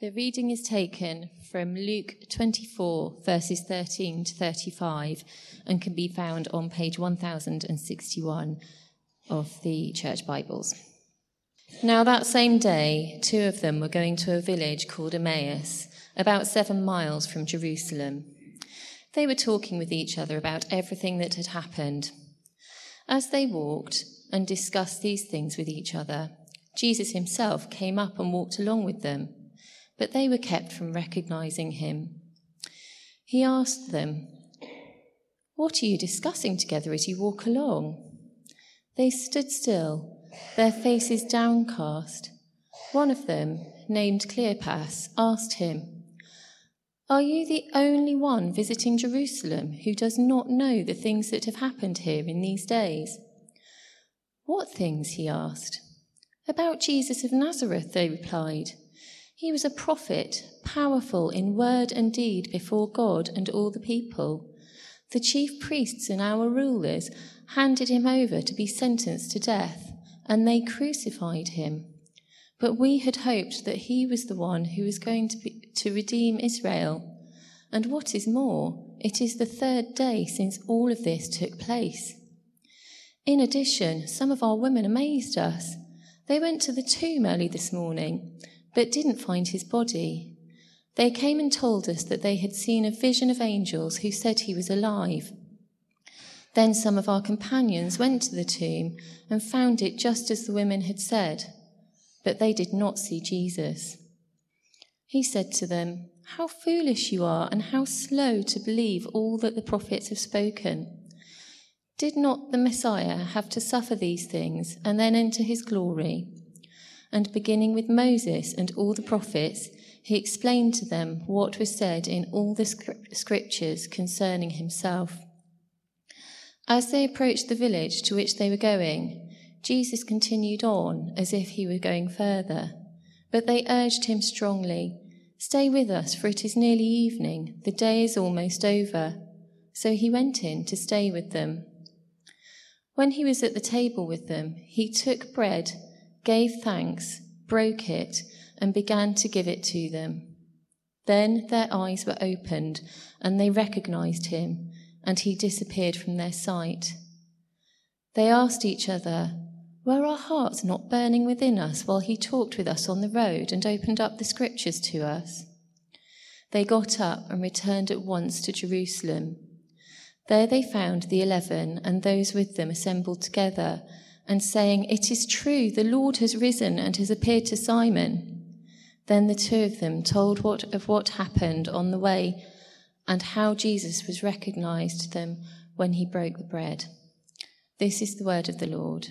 The reading is taken from Luke 24, verses 13 to 35, and can be found on page 1061 of the Church Bibles. Now, that same day, two of them were going to a village called Emmaus, about seven miles from Jerusalem. They were talking with each other about everything that had happened. As they walked and discussed these things with each other, Jesus himself came up and walked along with them but they were kept from recognizing him. He asked them, What are you discussing together as you walk along? They stood still, their faces downcast. One of them, named Cleopas, asked him, Are you the only one visiting Jerusalem who does not know the things that have happened here in these days? What things? he asked. About Jesus of Nazareth, they replied. He was a prophet, powerful in word and deed before God and all the people. The chief priests and our rulers handed him over to be sentenced to death, and they crucified him. But we had hoped that he was the one who was going to, be, to redeem Israel. And what is more, it is the third day since all of this took place. In addition, some of our women amazed us. They went to the tomb early this morning but didn't find his body. They came and told us that they had seen a vision of angels who said he was alive. Then some of our companions went to the tomb and found it just as the women had said, but they did not see Jesus. He said to them, How foolish you are, and how slow to believe all that the prophets have spoken. Did not the Messiah have to suffer these things and then enter his glory? And beginning with Moses and all the prophets, he explained to them what was said in all the scriptures concerning himself. As they approached the village to which they were going, Jesus continued on as if he were going further. But they urged him strongly, Stay with us, for it is nearly evening. The day is almost over. So he went in to stay with them. When he was at the table with them, he took bread gave thanks, broke it, and began to give it to them. Then their eyes were opened, and they recognized him, and he disappeared from their sight. They asked each other, Were our hearts not burning within us while he talked with us on the road and opened up the scriptures to us? They got up and returned at once to Jerusalem. There they found the eleven and those with them assembled together and saying, It is true, the Lord has risen and has appeared to Simon. Then the two of them told what, of what happened on the way and how Jesus was recognized to them when he broke the bread. This is the word of the Lord.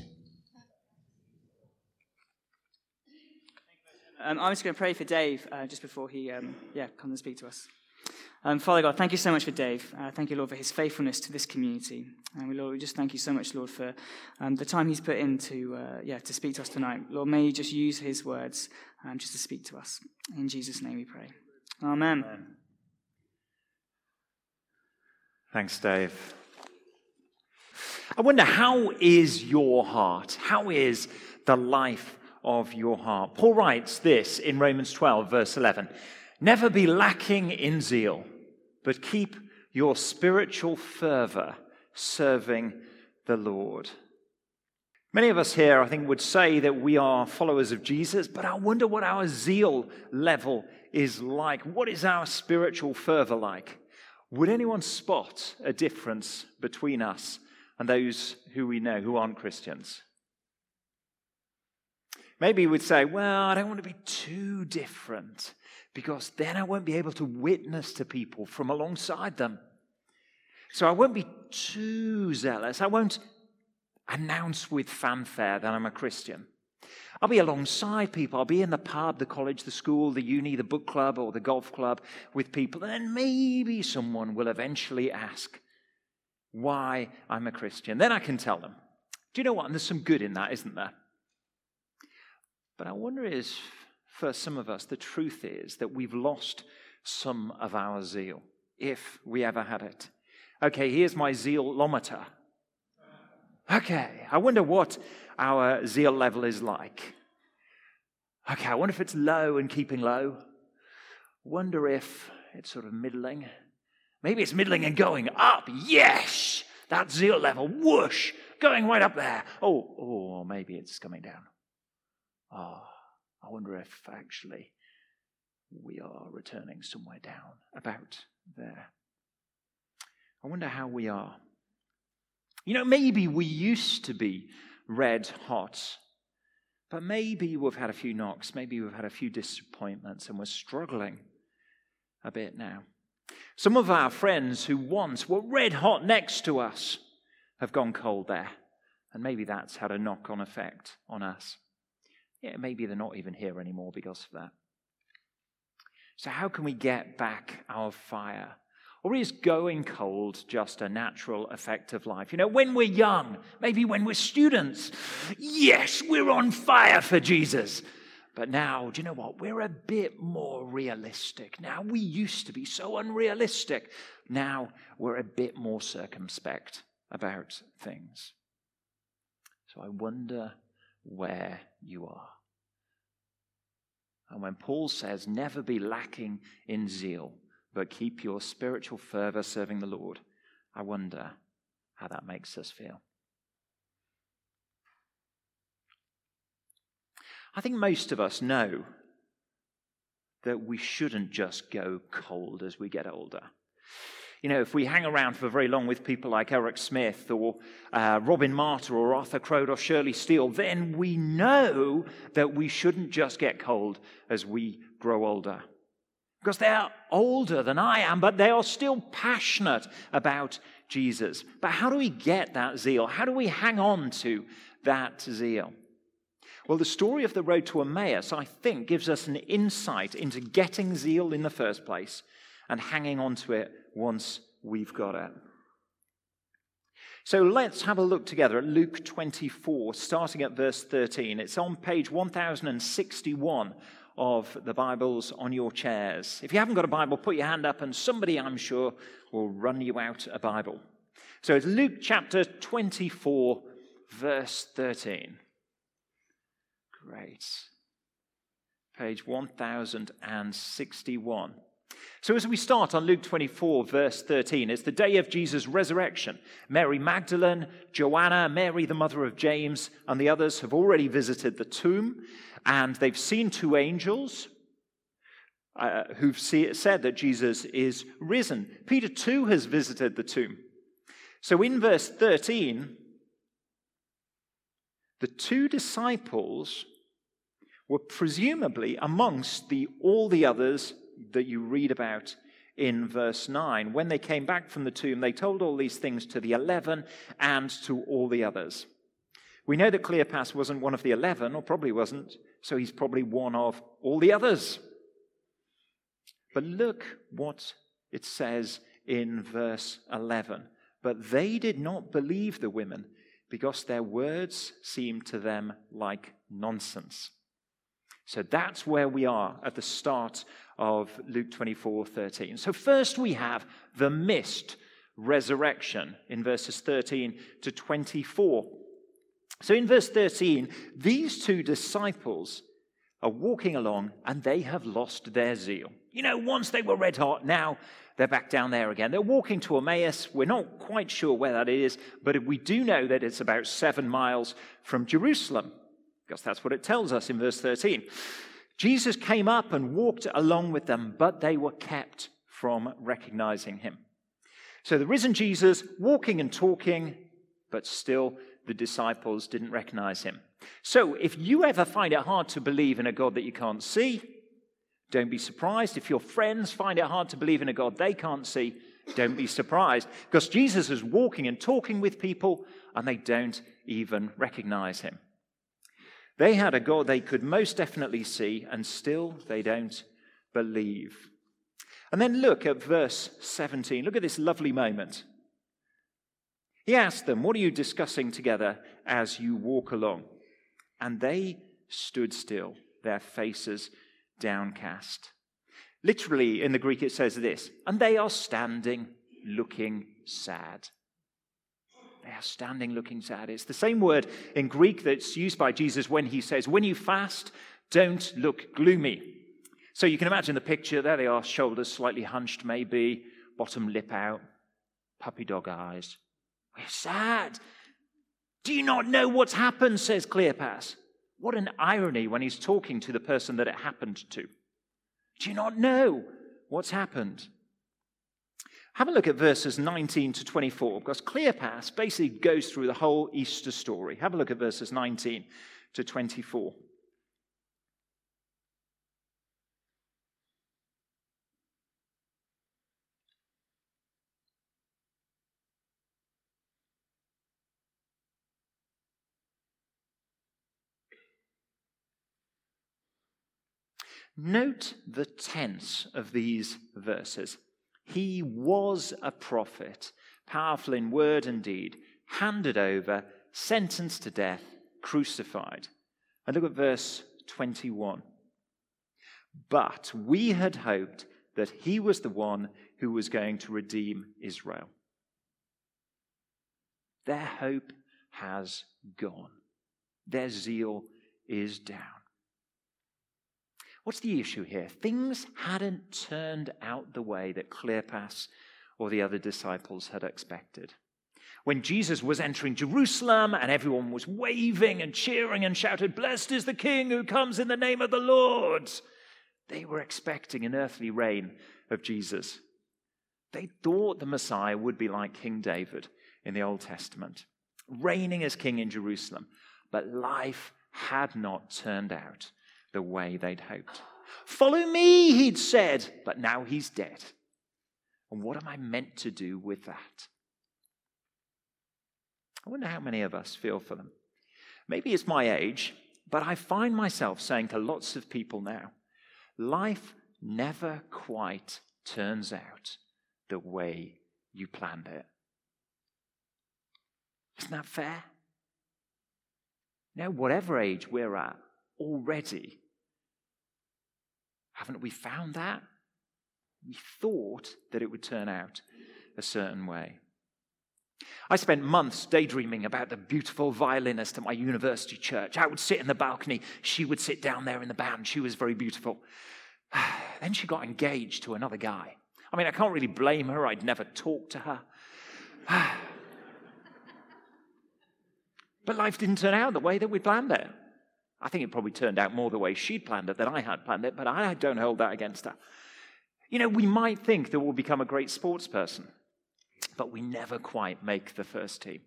Um, I'm just going to pray for Dave uh, just before he um, yeah, comes and speak to us. Um, Father God, thank you so much for Dave. Uh, thank you, Lord, for his faithfulness to this community. And we, Lord, we just thank you so much, Lord, for um, the time he's put in to, uh, yeah, to speak to us tonight. Lord, may you just use his words um, just to speak to us. In Jesus' name we pray. Amen. Amen. Thanks, Dave. I wonder, how is your heart? How is the life of your heart? Paul writes this in Romans 12, verse 11. Never be lacking in zeal, but keep your spiritual fervor serving the Lord. Many of us here, I think, would say that we are followers of Jesus, but I wonder what our zeal level is like. What is our spiritual fervor like? Would anyone spot a difference between us and those who we know who aren't Christians? Maybe we'd say, well, I don't want to be too different because then I won't be able to witness to people from alongside them. So I won't be too zealous. I won't announce with fanfare that I'm a Christian. I'll be alongside people. I'll be in the pub, the college, the school, the uni, the book club, or the golf club with people. And then maybe someone will eventually ask why I'm a Christian. Then I can tell them. Do you know what? And there's some good in that, isn't there? But I wonder is for some of us, the truth is that we've lost some of our zeal, if we ever had it. Okay, here's my zealometer. Okay, I wonder what our zeal level is like. Okay, I wonder if it's low and keeping low. Wonder if it's sort of middling. Maybe it's middling and going up. Yes! That zeal level, whoosh, going right up there. Oh, oh, maybe it's coming down. Oh, I wonder if actually we are returning somewhere down, about there. I wonder how we are. You know, maybe we used to be red hot, but maybe we've had a few knocks, maybe we've had a few disappointments, and we're struggling a bit now. Some of our friends who once were red hot next to us have gone cold there, and maybe that's had a knock on effect on us. Yeah, maybe they're not even here anymore because of that. So, how can we get back our fire? Or is going cold just a natural effect of life? You know, when we're young, maybe when we're students, yes, we're on fire for Jesus. But now, do you know what? We're a bit more realistic. Now, we used to be so unrealistic. Now, we're a bit more circumspect about things. So I wonder where you are. And when Paul says, never be lacking in zeal, but keep your spiritual fervor serving the Lord, I wonder how that makes us feel. I think most of us know that we shouldn't just go cold as we get older. You know, if we hang around for very long with people like Eric Smith or uh, Robin Martyr or Arthur Crowd or Shirley Steele, then we know that we shouldn't just get cold as we grow older. Because they're older than I am, but they are still passionate about Jesus. But how do we get that zeal? How do we hang on to that zeal? Well, the story of the road to Emmaus, I think, gives us an insight into getting zeal in the first place and hanging on to it once we've got it. So let's have a look together at Luke 24, starting at verse 13. It's on page 1061 of the Bibles on your chairs. If you haven't got a Bible, put your hand up, and somebody, I'm sure, will run you out a Bible. So it's Luke chapter 24, verse 13. Great. Page 1061. So, as we start on Luke 24, verse 13, it's the day of Jesus' resurrection. Mary Magdalene, Joanna, Mary, the mother of James, and the others have already visited the tomb, and they've seen two angels uh, who've see, said that Jesus is risen. Peter, too, has visited the tomb. So, in verse 13, the two disciples were presumably amongst the, all the others that you read about in verse 9. When they came back from the tomb, they told all these things to the eleven and to all the others. We know that Cleopas wasn't one of the eleven, or probably wasn't, so he's probably one of all the others. But look what it says in verse 11. But they did not believe the women because their words seemed to them like nonsense. So that's where we are at the start of Luke 24 13. So, first we have the missed resurrection in verses 13 to 24. So, in verse 13, these two disciples are walking along and they have lost their zeal. You know, once they were red hot, now they're back down there again. They're walking to Emmaus. We're not quite sure where that is, but we do know that it's about seven miles from Jerusalem, because that's what it tells us in verse 13. Jesus came up and walked along with them, but they were kept from recognizing him. So the risen Jesus walking and talking, but still the disciples didn't recognize him. So if you ever find it hard to believe in a God that you can't see, don't be surprised. If your friends find it hard to believe in a God they can't see, don't be surprised. Because Jesus is walking and talking with people, and they don't even recognize him. They had a God they could most definitely see, and still they don't believe. And then look at verse 17. Look at this lovely moment. He asked them, What are you discussing together as you walk along? And they stood still, their faces downcast. Literally, in the Greek, it says this, and they are standing looking sad. They are standing looking sad. It's the same word in Greek that's used by Jesus when he says, When you fast, don't look gloomy. So you can imagine the picture. There they are, shoulders slightly hunched, maybe, bottom lip out, puppy dog eyes. We're sad. Do you not know what's happened? says Cleopas. What an irony when he's talking to the person that it happened to. Do you not know what's happened? Have a look at verses 19 to 24, because Cleopas basically goes through the whole Easter story. Have a look at verses 19 to 24. Note the tense of these verses. He was a prophet, powerful in word and deed, handed over, sentenced to death, crucified. And look at verse 21. But we had hoped that he was the one who was going to redeem Israel. Their hope has gone, their zeal is down. What's the issue here? Things hadn't turned out the way that Cleopas or the other disciples had expected. When Jesus was entering Jerusalem and everyone was waving and cheering and shouted, Blessed is the King who comes in the name of the Lord, they were expecting an earthly reign of Jesus. They thought the Messiah would be like King David in the Old Testament, reigning as king in Jerusalem. But life had not turned out the way they'd hoped. Follow me, he'd said, but now he's dead. And what am I meant to do with that? I wonder how many of us feel for them. Maybe it's my age, but I find myself saying to lots of people now life never quite turns out the way you planned it. Isn't that fair? Now, whatever age we're at, already. Haven't we found that? We thought that it would turn out a certain way. I spent months daydreaming about the beautiful violinist at my university church. I would sit in the balcony. She would sit down there in the band. She was very beautiful. then she got engaged to another guy. I mean, I can't really blame her. I'd never talked to her. but life didn't turn out the way that we'd planned it. I think it probably turned out more the way she'd planned it than I had planned it, but I don't hold that against her. You know, we might think that we'll become a great sports person, but we never quite make the first team.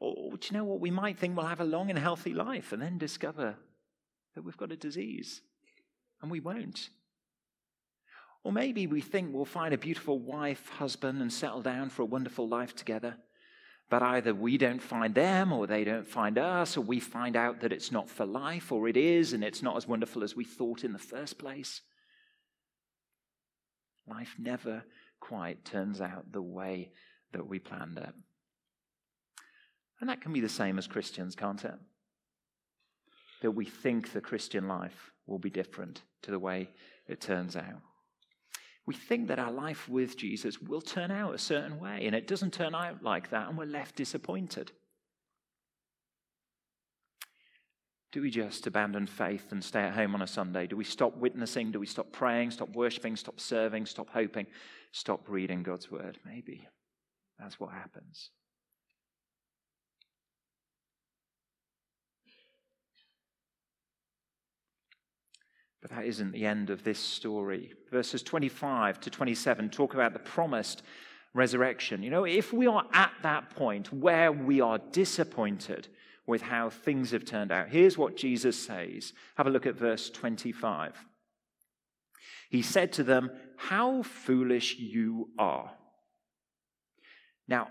Or, do you know what? We might think we'll have a long and healthy life and then discover that we've got a disease, and we won't. Or maybe we think we'll find a beautiful wife, husband, and settle down for a wonderful life together. But either we don't find them or they don't find us, or we find out that it's not for life, or it is and it's not as wonderful as we thought in the first place. Life never quite turns out the way that we planned it. And that can be the same as Christians, can't it? That we think the Christian life will be different to the way it turns out we think that our life with Jesus will turn out a certain way, and it doesn't turn out like that, and we're left disappointed. Do we just abandon faith and stay at home on a Sunday? Do we stop witnessing? Do we stop praying, stop worshiping, stop serving, stop hoping, stop reading God's word? Maybe that's what happens. But that isn't the end of this story. Verses 25 to 27 talk about the promised resurrection. You know, if we are at that point where we are disappointed with how things have turned out, here's what Jesus says. Have a look at verse 25. He said to them, How foolish you are. Now,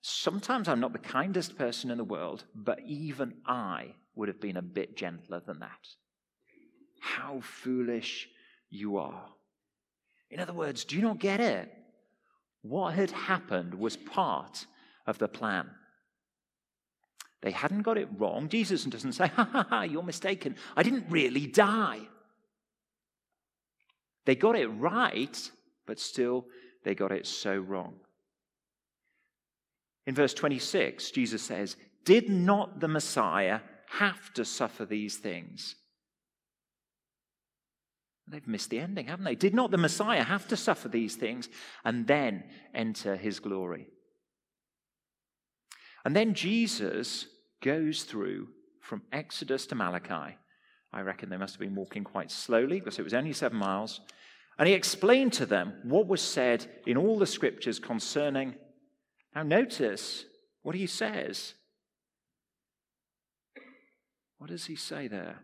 sometimes I'm not the kindest person in the world, but even I would have been a bit gentler than that. How foolish you are. In other words, do you not get it? What had happened was part of the plan. They hadn't got it wrong. Jesus doesn't say, ha ha ha, you're mistaken. I didn't really die. They got it right, but still they got it so wrong. In verse 26, Jesus says, Did not the Messiah have to suffer these things They've missed the ending, haven't they? Did not the Messiah have to suffer these things and then enter his glory? And then Jesus goes through from Exodus to Malachi. I reckon they must have been walking quite slowly because it was only seven miles. And he explained to them what was said in all the scriptures concerning. Now, notice what he says. What does he say there?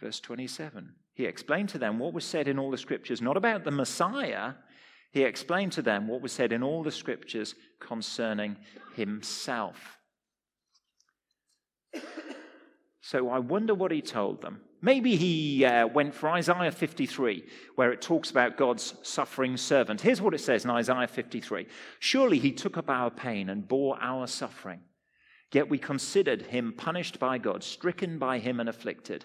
Verse 27. He explained to them what was said in all the scriptures, not about the Messiah. He explained to them what was said in all the scriptures concerning himself. So I wonder what he told them. Maybe he uh, went for Isaiah 53, where it talks about God's suffering servant. Here's what it says in Isaiah 53 Surely he took up our pain and bore our suffering. Yet we considered him punished by God, stricken by him and afflicted.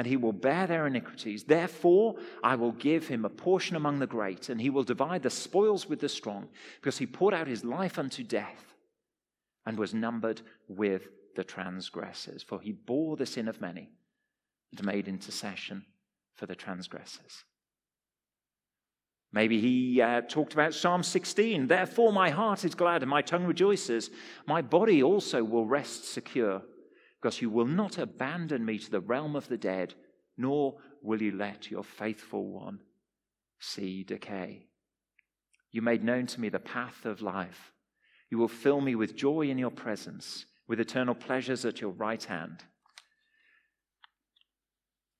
and he will bear their iniquities. Therefore, I will give him a portion among the great, and he will divide the spoils with the strong, because he poured out his life unto death and was numbered with the transgressors. For he bore the sin of many and made intercession for the transgressors. Maybe he uh, talked about Psalm 16. Therefore, my heart is glad and my tongue rejoices. My body also will rest secure because you will not abandon me to the realm of the dead, nor will you let your faithful one see decay. You made known to me the path of life. You will fill me with joy in your presence, with eternal pleasures at your right hand.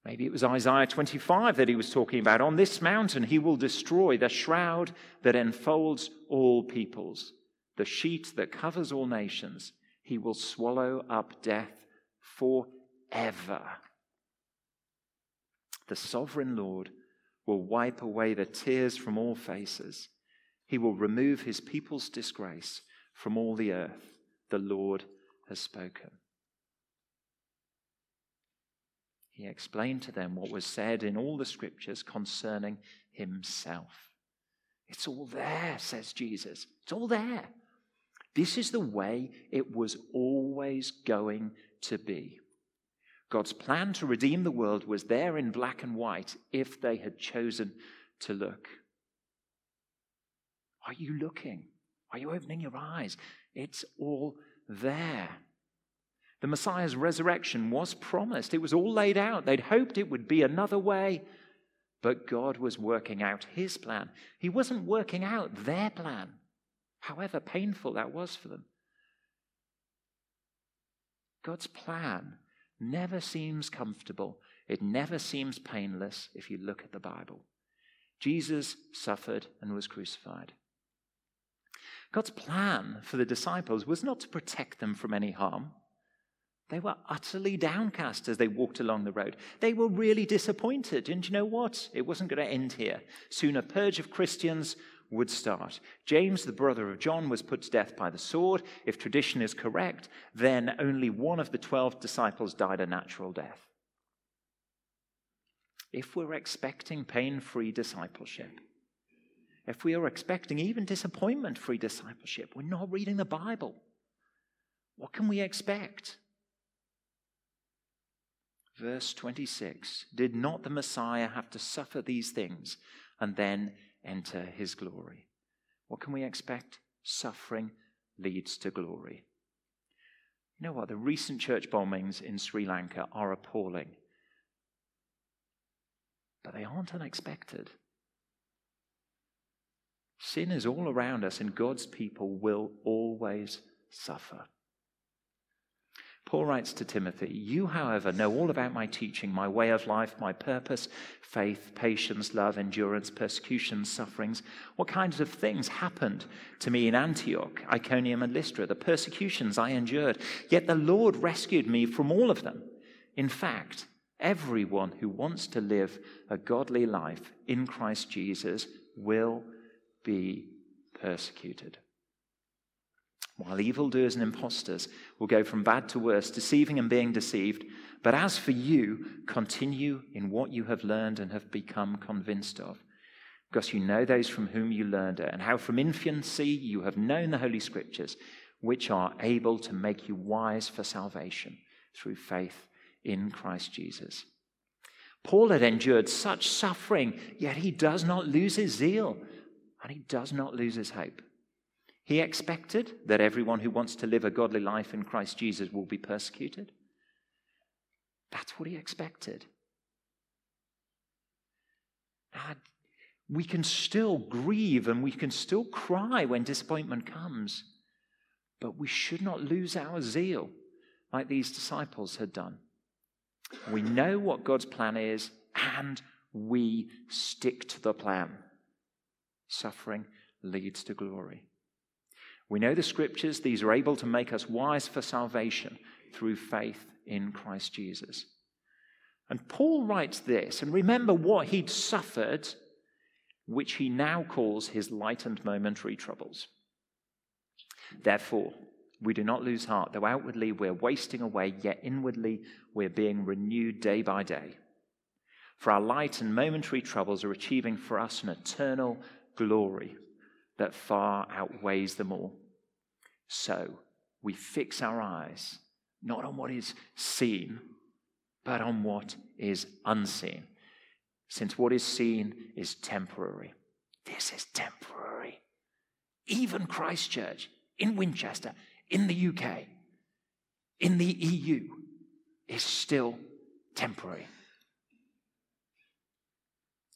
Maybe it was Isaiah 25 that he was talking about. On this mountain, he will destroy the shroud that enfolds all peoples, the sheet that covers all nations. He will swallow up death forever. The sovereign Lord will wipe away the tears from all faces. He will remove his people's disgrace from all the earth. The Lord has spoken. He explained to them what was said in all the scriptures concerning himself. It's all there, says Jesus. It's all there. This is the way it was always going to be. God's plan to redeem the world was there in black and white if they had chosen to look. Are you looking? Are you opening your eyes? It's all there. The Messiah's resurrection was promised. It was all laid out. They'd hoped it would be another way, but God was working out his plan. He wasn't working out their plan, however painful that was for them. God's plan never seems comfortable. It never seems painless if you look at the Bible. Jesus suffered and was crucified. God's plan for the disciples was not to protect them from any harm. They were utterly downcast as they walked along the road. They were really disappointed. And you know what? It wasn't going to end here. Soon a purge of Christians would start. James, the brother of John, was put to death by the sword. If tradition is correct, then only one of the 12 disciples died a natural death. If we're expecting pain free discipleship, if we are expecting even disappointment free discipleship, we're not reading the Bible. what can we expect? Verse 26 Did not the Messiah have to suffer these things and then enter his glory? What can we expect? Suffering leads to glory. You know what? The recent church bombings in Sri Lanka are appalling. But they aren't unexpected. Sin is all around us, and God's people will always suffer. Paul writes to Timothy, You, however, know all about my teaching, my way of life, my purpose, faith, patience, love, endurance, persecutions, sufferings. What kinds of things happened to me in Antioch, Iconium, and Lystra, the persecutions I endured. Yet the Lord rescued me from all of them. In fact, everyone who wants to live a godly life in Christ Jesus will be persecuted while evildoers and impostors will go from bad to worse, deceiving and being deceived. But as for you, continue in what you have learned and have become convinced of, because you know those from whom you learned it, and how from infancy you have known the Holy Scriptures, which are able to make you wise for salvation through faith in Christ Jesus. Paul had endured such suffering, yet he does not lose his zeal and he does not lose his hope. He expected that everyone who wants to live a godly life in Christ Jesus will be persecuted. That's what he expected. And we can still grieve and we can still cry when disappointment comes, but we should not lose our zeal like these disciples had done. We know what God's plan is and we stick to the plan. Suffering leads to glory. We know the scriptures, these are able to make us wise for salvation through faith in Christ Jesus. And Paul writes this, and remember what he'd suffered, which he now calls his light and momentary troubles. Therefore, we do not lose heart, though outwardly we're wasting away, yet inwardly we're being renewed day by day. For our light and momentary troubles are achieving for us an eternal glory that far outweighs them all. So we fix our eyes not on what is seen, but on what is unseen. Since what is seen is temporary. This is temporary. Even Christchurch in Winchester, in the UK, in the EU, is still temporary.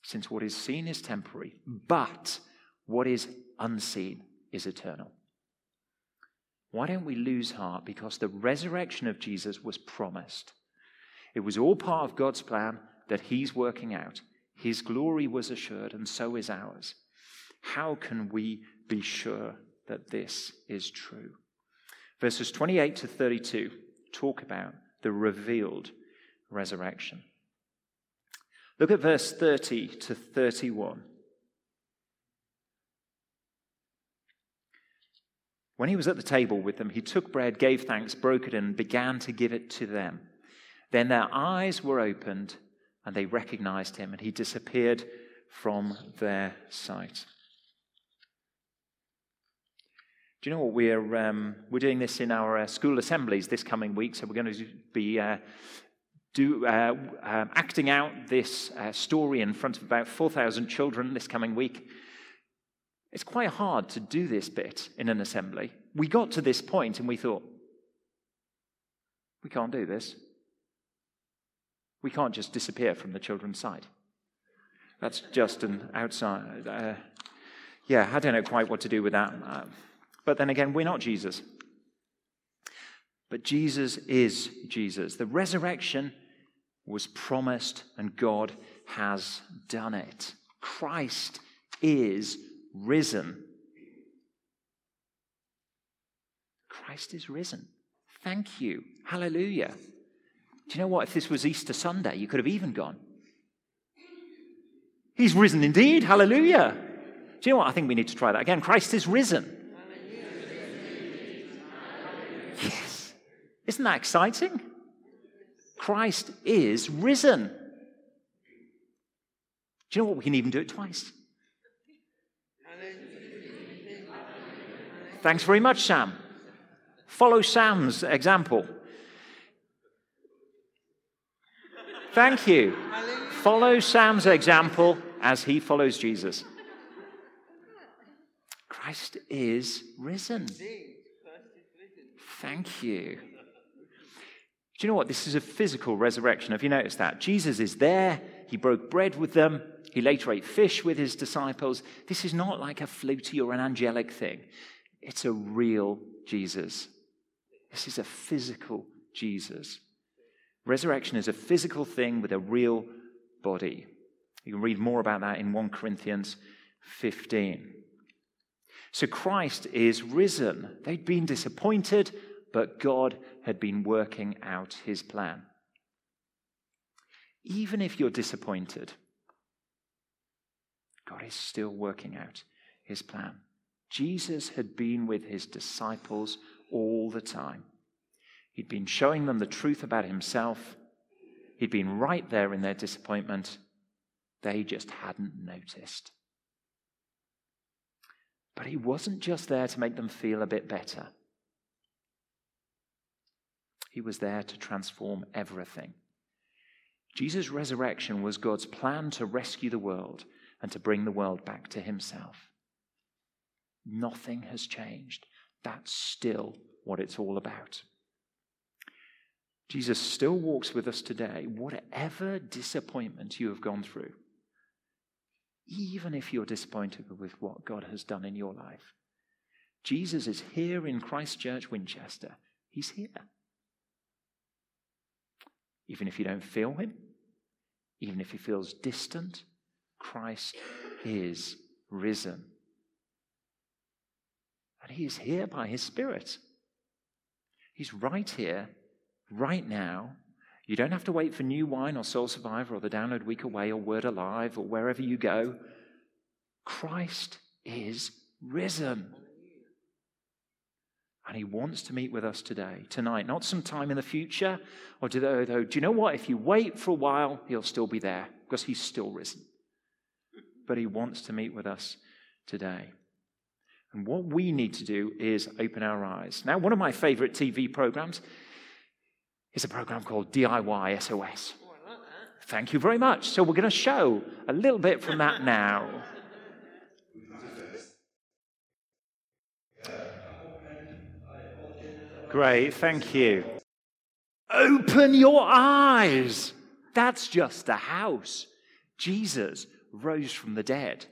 Since what is seen is temporary, but what is unseen is eternal. Why don't we lose heart? Because the resurrection of Jesus was promised. It was all part of God's plan that He's working out. His glory was assured, and so is ours. How can we be sure that this is true? Verses 28 to 32 talk about the revealed resurrection. Look at verse 30 to 31. When he was at the table with them, he took bread, gave thanks, broke it, and began to give it to them. Then their eyes were opened, and they recognized him, and he disappeared from their sight. Do you know what? We're, um, we're doing this in our uh, school assemblies this coming week, so we're going to be uh, do, uh, um, acting out this uh, story in front of about 4,000 children this coming week. It's quite hard to do this bit in an assembly. We got to this point and we thought, we can't do this. We can't just disappear from the children's side. That's just an outside. Uh, yeah, I don't know quite what to do with that. Uh, but then again, we're not Jesus. But Jesus is Jesus. The resurrection was promised, and God has done it. Christ is risen. Christ is risen. Thank you. Hallelujah. Do you know what? If this was Easter Sunday, you could have even gone. He's risen indeed. Hallelujah. Do you know what? I think we need to try that again. Christ is risen. Yes. Isn't that exciting? Christ is risen. Do you know what? We can even do it twice. Thanks very much, Sam. Follow Sam's example. Thank you. Follow Sam's example as he follows Jesus. Christ is risen. Thank you. Do you know what? This is a physical resurrection. Have you noticed that? Jesus is there. He broke bread with them. He later ate fish with his disciples. This is not like a floaty or an angelic thing, it's a real Jesus. This is a physical Jesus. Resurrection is a physical thing with a real body. You can read more about that in 1 Corinthians 15. So Christ is risen. They'd been disappointed, but God had been working out his plan. Even if you're disappointed, God is still working out his plan. Jesus had been with his disciples all the time. He'd been showing them the truth about himself. He'd been right there in their disappointment. They just hadn't noticed. But he wasn't just there to make them feel a bit better, he was there to transform everything. Jesus' resurrection was God's plan to rescue the world and to bring the world back to himself. Nothing has changed. That's still what it's all about. Jesus still walks with us today, whatever disappointment you have gone through, even if you're disappointed with what God has done in your life. Jesus is here in Christ Church, Winchester. He's here. Even if you don't feel him, even if he feels distant, Christ is risen. And he is here by his Spirit. He's right here right now. You don't have to wait for New Wine or Soul Survivor or the Download Week Away or Word Alive or wherever you go. Christ is risen. And he wants to meet with us today, tonight, not sometime in the future. Or do, though, do you know what? If you wait for a while, he'll still be there because he's still risen. But he wants to meet with us today. And what we need to do is open our eyes. Now, one of my favorite TV programs is a program called DIY SOS. Thank you very much. So we're going to show a little bit from that now. Great, thank you. Open your eyes. That's just a house. Jesus rose from the dead.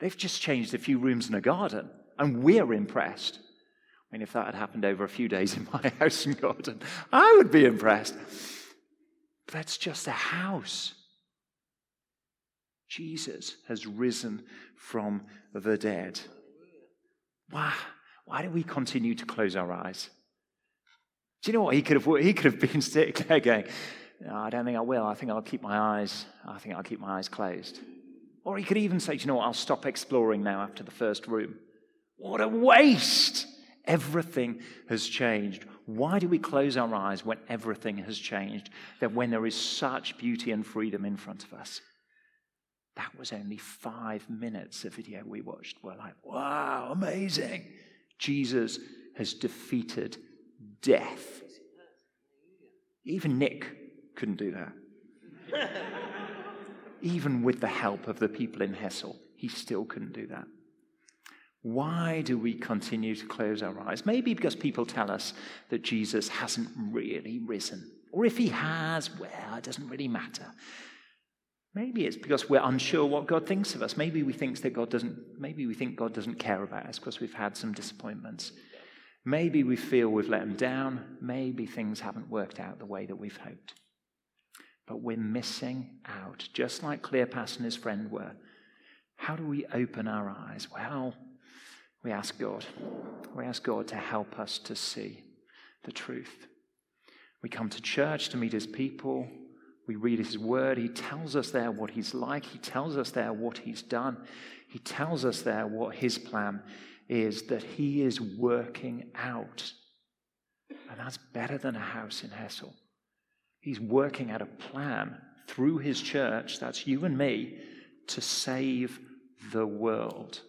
They've just changed a few rooms in a garden, and we're impressed. I mean, if that had happened over a few days in my house and garden, I would be impressed. But that's just a house. Jesus has risen from the dead. Why, why do we continue to close our eyes? Do you know what? He could have, he could have been sitting there going, no, I don't think I will. I think I'll keep my eyes, I think I'll keep my eyes closed. Or he could even say, you know what? I'll stop exploring now after the first room. What a waste! Everything has changed. Why do we close our eyes when everything has changed? That when there is such beauty and freedom in front of us? That was only five minutes of video we watched. We're like, wow, amazing. Jesus has defeated death. Even Nick couldn't do that. Even with the help of the people in Hessel, he still couldn't do that. Why do we continue to close our eyes? Maybe because people tell us that Jesus hasn't really risen. Or if he has, well, it doesn't really matter. Maybe it's because we're unsure what God thinks of us. Maybe we think that God doesn't maybe we think God doesn't care about us because we've had some disappointments. Maybe we feel we've let him down. Maybe things haven't worked out the way that we've hoped. But we're missing out, just like Cleopas and his friend were. How do we open our eyes? Well, we ask God. We ask God to help us to see the truth. We come to church to meet his people. We read his word. He tells us there what he's like. He tells us there what he's done. He tells us there what his plan is that he is working out. And that's better than a house in Hessel. He's working out a plan through his church, that's you and me, to save the world.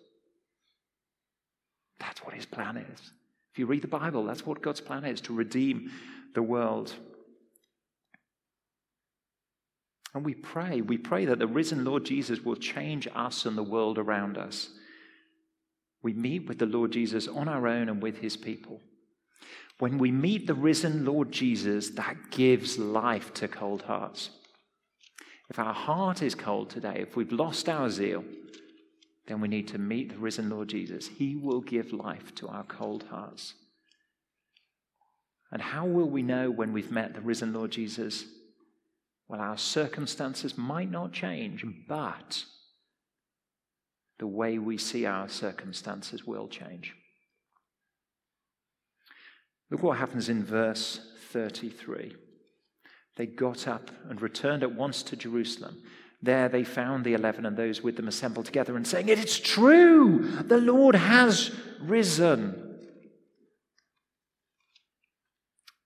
That's what his plan is. If you read the Bible, that's what God's plan is to redeem the world. And we pray, we pray that the risen Lord Jesus will change us and the world around us. We meet with the Lord Jesus on our own and with his people. When we meet the risen Lord Jesus, that gives life to cold hearts. If our heart is cold today, if we've lost our zeal, then we need to meet the risen Lord Jesus. He will give life to our cold hearts. And how will we know when we've met the risen Lord Jesus? Well, our circumstances might not change, but the way we see our circumstances will change. Look what happens in verse 33. They got up and returned at once to Jerusalem. There they found the eleven and those with them assembled together and saying, It is true, the Lord has risen.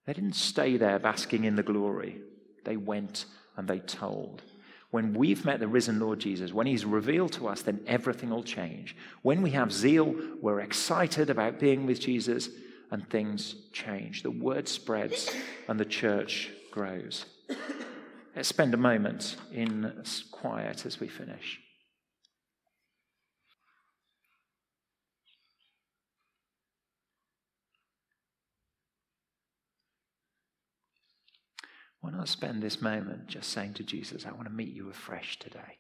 They didn't stay there basking in the glory. They went and they told. When we've met the risen Lord Jesus, when he's revealed to us, then everything will change. When we have zeal, we're excited about being with Jesus, and things change. The word spreads and the church grows. Let's spend a moment in quiet as we finish. Why not spend this moment just saying to Jesus, I want to meet you afresh today?